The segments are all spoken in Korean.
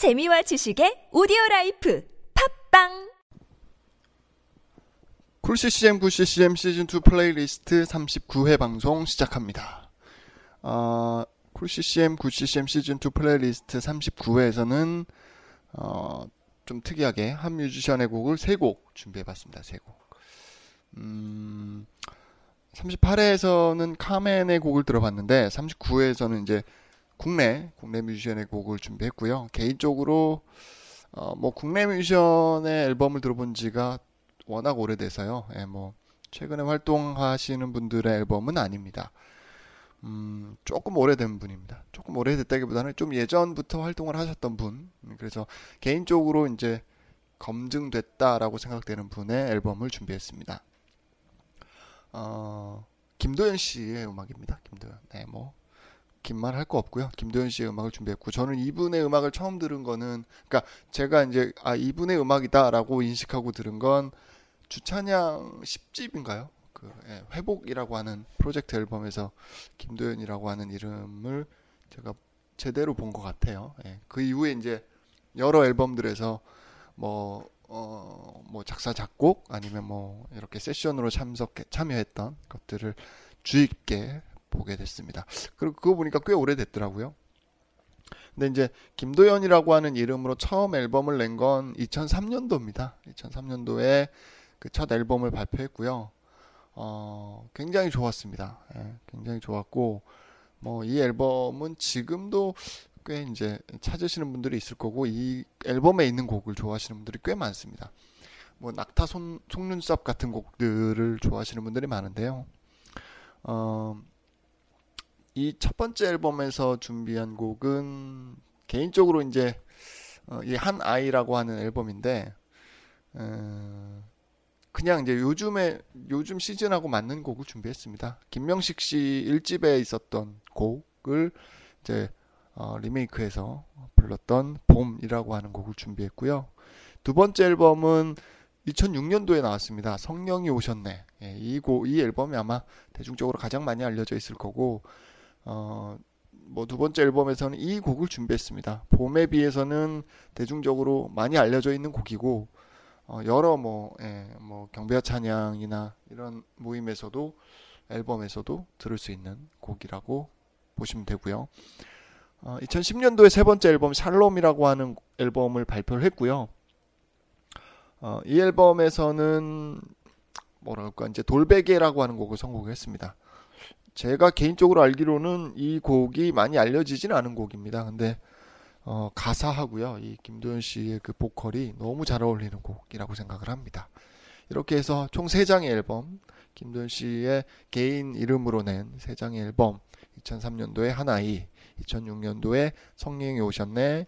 재미와 지식의 오디오 life 팟빵 Cool CCM 9 CCM 시즌 2 플레이리스트 39회 방송 시작합니다. 어, Cool CCM 9 CCM 시즌 2 플레이리스트 39회에서는 어, 좀 특이하게 한 뮤지션의 곡을 3곡 준비해봤습니다. 3곡. 음, 38회에서는 카멘의 곡을 들어봤는데 39회에서는 이제 국내 국내 뮤지션의 곡을 준비했고요. 개인적으로 어, 뭐 국내 뮤지션의 앨범을 들어본 지가 워낙 오래돼서요. 예, 뭐 최근에 활동하시는 분들의 앨범은 아닙니다. 음, 조금 오래된 분입니다. 조금 오래됐다기보다는 좀 예전부터 활동을 하셨던 분. 그래서 개인적으로 이제 검증됐다라고 생각되는 분의 앨범을 준비했습니다. 어, 김도현 씨의 음악입니다. 김도현. 네, 뭐 긴말 할 거 없고요. 김도현 씨의 음악을 준비했고 저는 이분의 음악을 처음 들은 거는 그러니까 제가 이제 아 이분의 음악이다라고 인식하고 들은 건 주찬양 10집인가요? 그 예, 회복이라고 하는 프로젝트 앨범에서 김도현이라고 하는 이름을 제가 제대로 본 것 같아요. 예, 그 이후에 이제 여러 앨범들에서 뭐 어, 뭐 작사 작곡 아니면 뭐 이렇게 세션으로 참석 참여했던 것들을 주의 깊게 보게 됐습니다. 그리고 그거 보니까 꽤 오래됐더라고요. 근데 이제 김도연이라고 하는 이름으로 처음 앨범을 낸 건 2003년도입니다. 2003년도에 그 첫 앨범을 발표했고요. 어, 굉장히 좋았습니다. 예, 굉장히 좋았고 뭐 이 앨범은 지금도 꽤 이제 찾으시는 분들이 있을 거고 이 앨범에 있는 곡을 좋아하시는 분들이 꽤 많습니다. 뭐 낙타 손, 속눈썹 같은 곡들을 좋아하시는 분들이 많은데요. 어, 이 첫 번째 앨범에서 준비한 곡은 개인적으로 이제 어, 이한 아이라고 하는 앨범인데 어, 그냥 이제 요즘에 요즘 시즌하고 맞는 곡을 준비했습니다. 김명식 씨 1집에 있었던 곡을 이제 어, 리메이크해서 불렀던 봄이라고 하는 곡을 준비했고요. 두 번째 앨범은 2006년도에 나왔습니다. 성령이 오셨네. 예, 이, 고, 이 앨범이 아마 대중적으로 가장 많이 알려져 있을 거고 어, 뭐 두 번째 앨범에서는 이 곡을 준비했습니다. 봄에 비해서는 대중적으로 많이 알려져 있는 곡이고 어, 여러 뭐, 예, 뭐 경배와 찬양이나 이런 모임에서도 앨범에서도 들을 수 있는 곡이라고 보시면 되고요. 어, 2010년도에 세 번째 앨범 샬롬이라고 하는 앨범을 발표를 했고요. 어, 이 앨범에서는 뭐랄까 이제 돌베개라고 하는 곡을 선곡했습니다. 제가 개인적으로 알기로는 이 곡이 많이 알려지진 않은 곡입니다. 근데 어, 가사하고요. 이 김도현 씨의 그 보컬이 너무 잘 어울리는 곡이라고 생각을 합니다. 이렇게 해서 총 3장의 앨범, 김도현 씨의 개인 이름으로 낸 3장의 앨범, 2003년도에 하나이, 2006년도에 성령이 오셨네,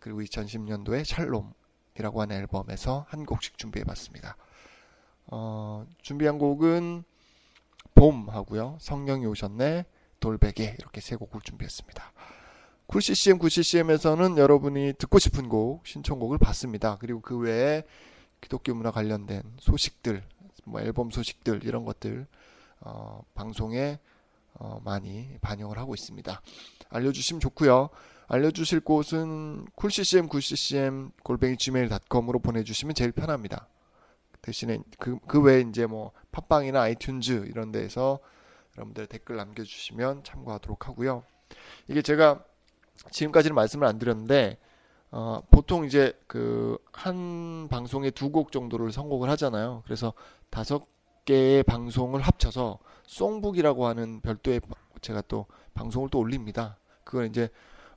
그리고 2010년도에 샬롬이라고 하는 앨범에서 한 곡씩 준비해 봤습니다. 어, 준비한 곡은 봄 하고요. 성령이 오셨네. 돌베개 이렇게 세 곡을 준비했습니다. 쿨CCM 9CCM에서는 여러분이 듣고 싶은 곡 신청곡을 받습니다. 그리고 그 외에 기독교 문화 관련된 소식들, 뭐 앨범 소식들 이런 것들 어, 방송에 어, 많이 반영을 하고 있습니다. 알려주시면 좋고요. 알려주실 곳은 coolccm9ccm 골뱅이 gmail.com으로 보내주시면 제일 편합니다. 대신에 그, 그 외에 이제 뭐 팟빵이나 아이튠즈 이런 데에서 여러분들 댓글 남겨주시면 참고하도록 하고요. 이게 제가 지금까지는 말씀을 안 드렸는데 어, 보통 이제 그 한 방송에 두 곡 정도를 선곡을 하잖아요. 그래서 다섯 개의 방송을 합쳐서 송북이라고 하는 별도의 제가 또 방송을 또 올립니다. 그걸 이제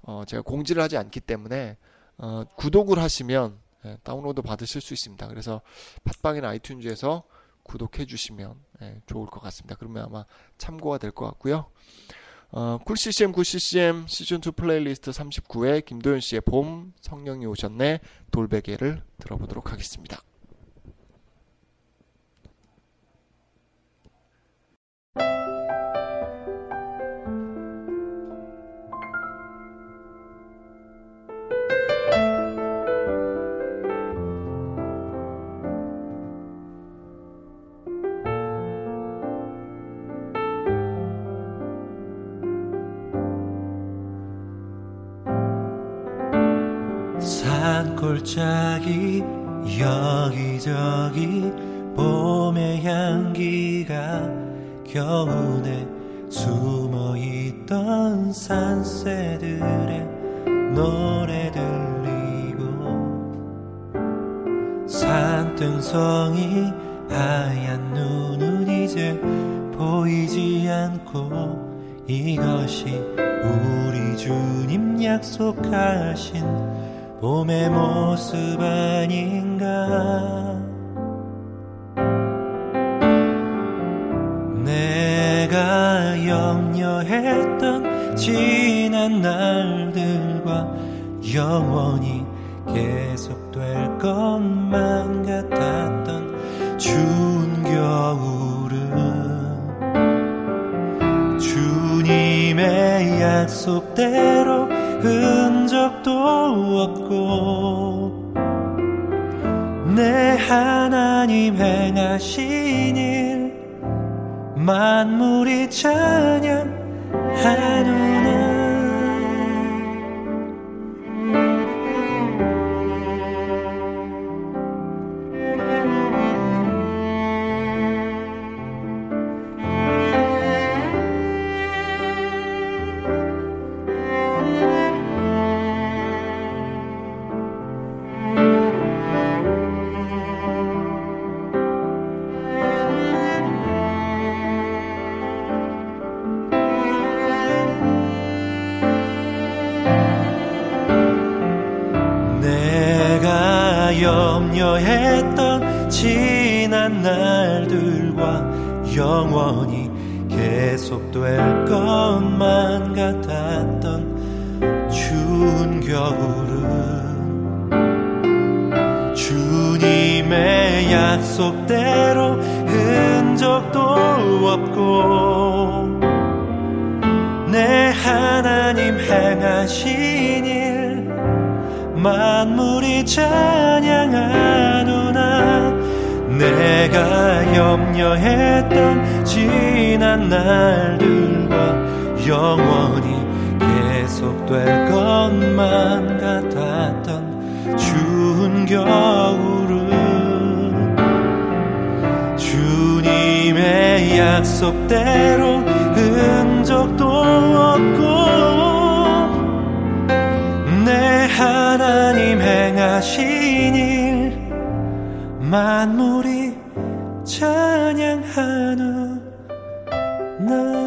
어, 제가 공지를 하지 않기 때문에 어, 구독을 하시면 예, 다운로드 받으실 수 있습니다. 그래서 팟빵이나 아이튠즈에서 구독해 주시면 예, 좋을 것 같습니다. 그러면 아마 참고가 될 것 같고요. 어, 쿨CCM 9CCM 시즌2 플레이리스트 39회 김도현 씨의 봄 성령이 오셨네 돌베개를 들어보도록 하겠습니다. 여기저기 봄의 향기가 겨우내 숨어 있던 산새들의 노래 들리고 산등성이 하얀 눈은 이제 보이지 않고 이것이 우리 주님 약속하신 봄의 모습 아닌가. 내가 염려했던 지난 날들과 영원히 계속될 것만 같았던 추운 겨울은 주님의 약속대로 흔적도 없고 내 하나님 행하신 일 만물이 찬양하노 염려했던 지난 날들과 영원히 계속될 것만 같았던 추운 겨울은 주님의 약속대로 흔적도 없고 내 하나님 행하신 일 만물이 찬양하노나 내가 염려했던 지난 날들과 영원히 계속될 것만 같았던 추운 겨울은 주님의 약속대로 흔적도 없고 하신 일 만물이 찬양하는 나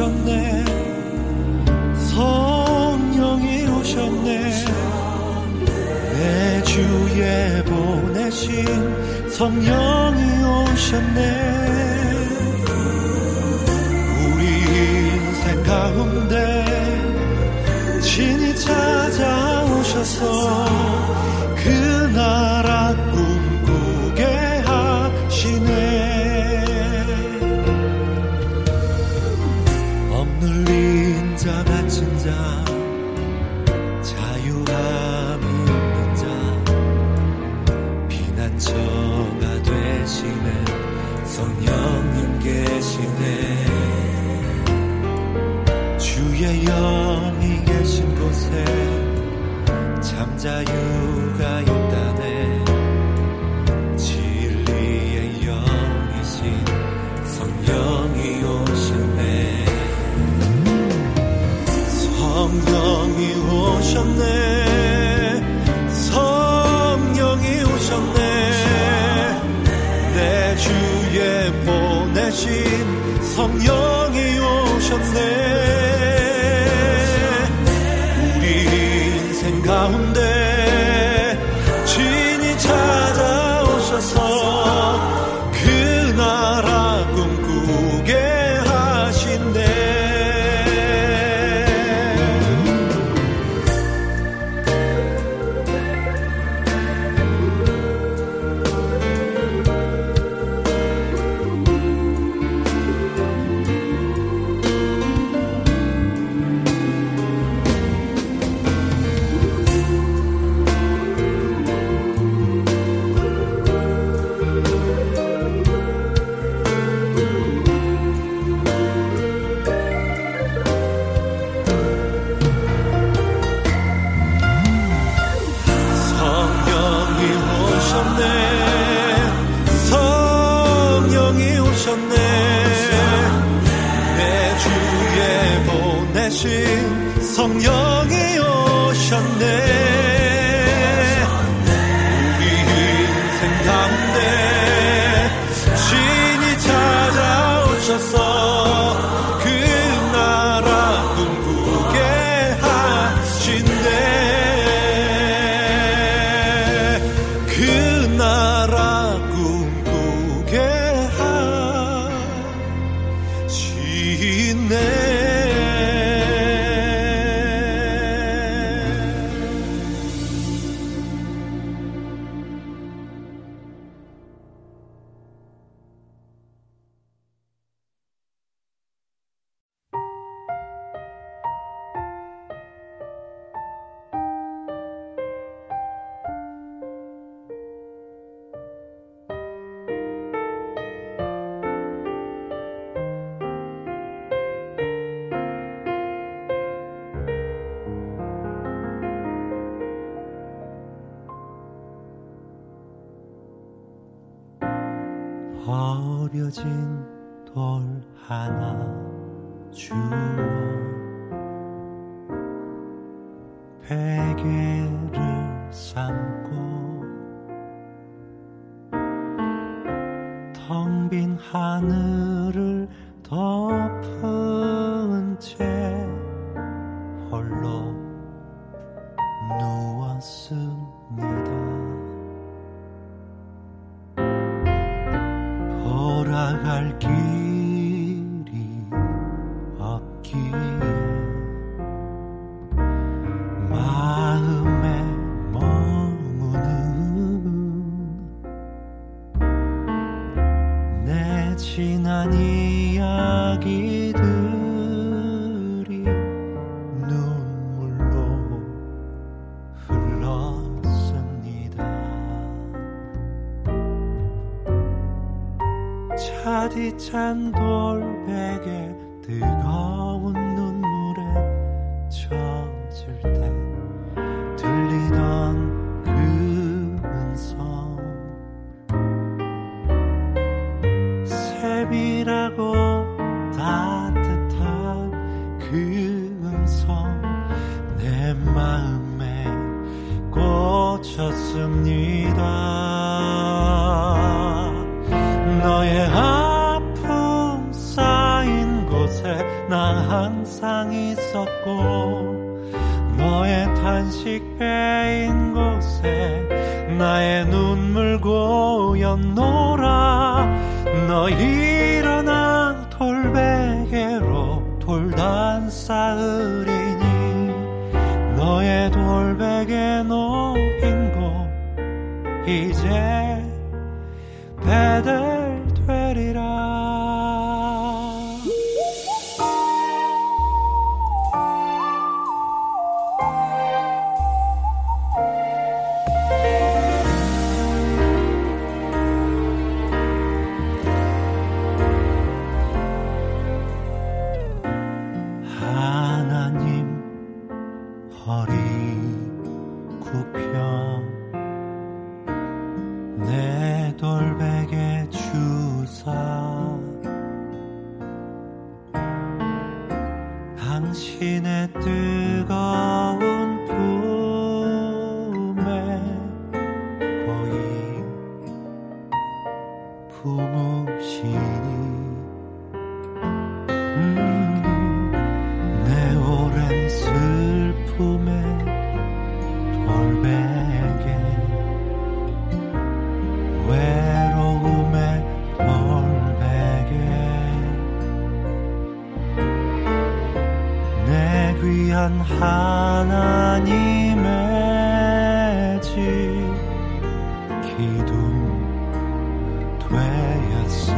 오셨네. 성령이 오셨네. 내 주에 보내신 성령이 오셨네. 우리 인생 가운데 친히 찾아오셔서 그나 성령이 오셨네. 성령이 오셨네. 내 주에 보내신 성령이 오셨네. 오셨네. 내 주에 보내신 성령 하 버려진 돌 하나 주어 베개를 삼고 텅 빈 하늘을 덮은 채 홀로 누웠습니다. 갈 길 차디찬 돌베개 뜨거운 나 항상 있었고 너의 탄식 베인 곳에 나의 눈물 고였노라. 너 일어나 돌베개로 돌단 쌓으리니 너의 돌베개 놓인 곳 이제 배들 후회였습니다.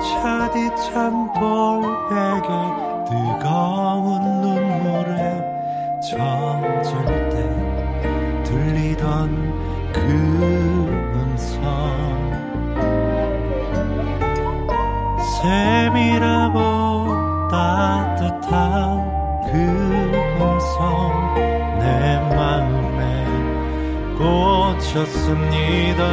차디찬 볼에게 뜨거운 눈물에 젖을 때 들리던 그 음성 세밀하고 하셨습니다.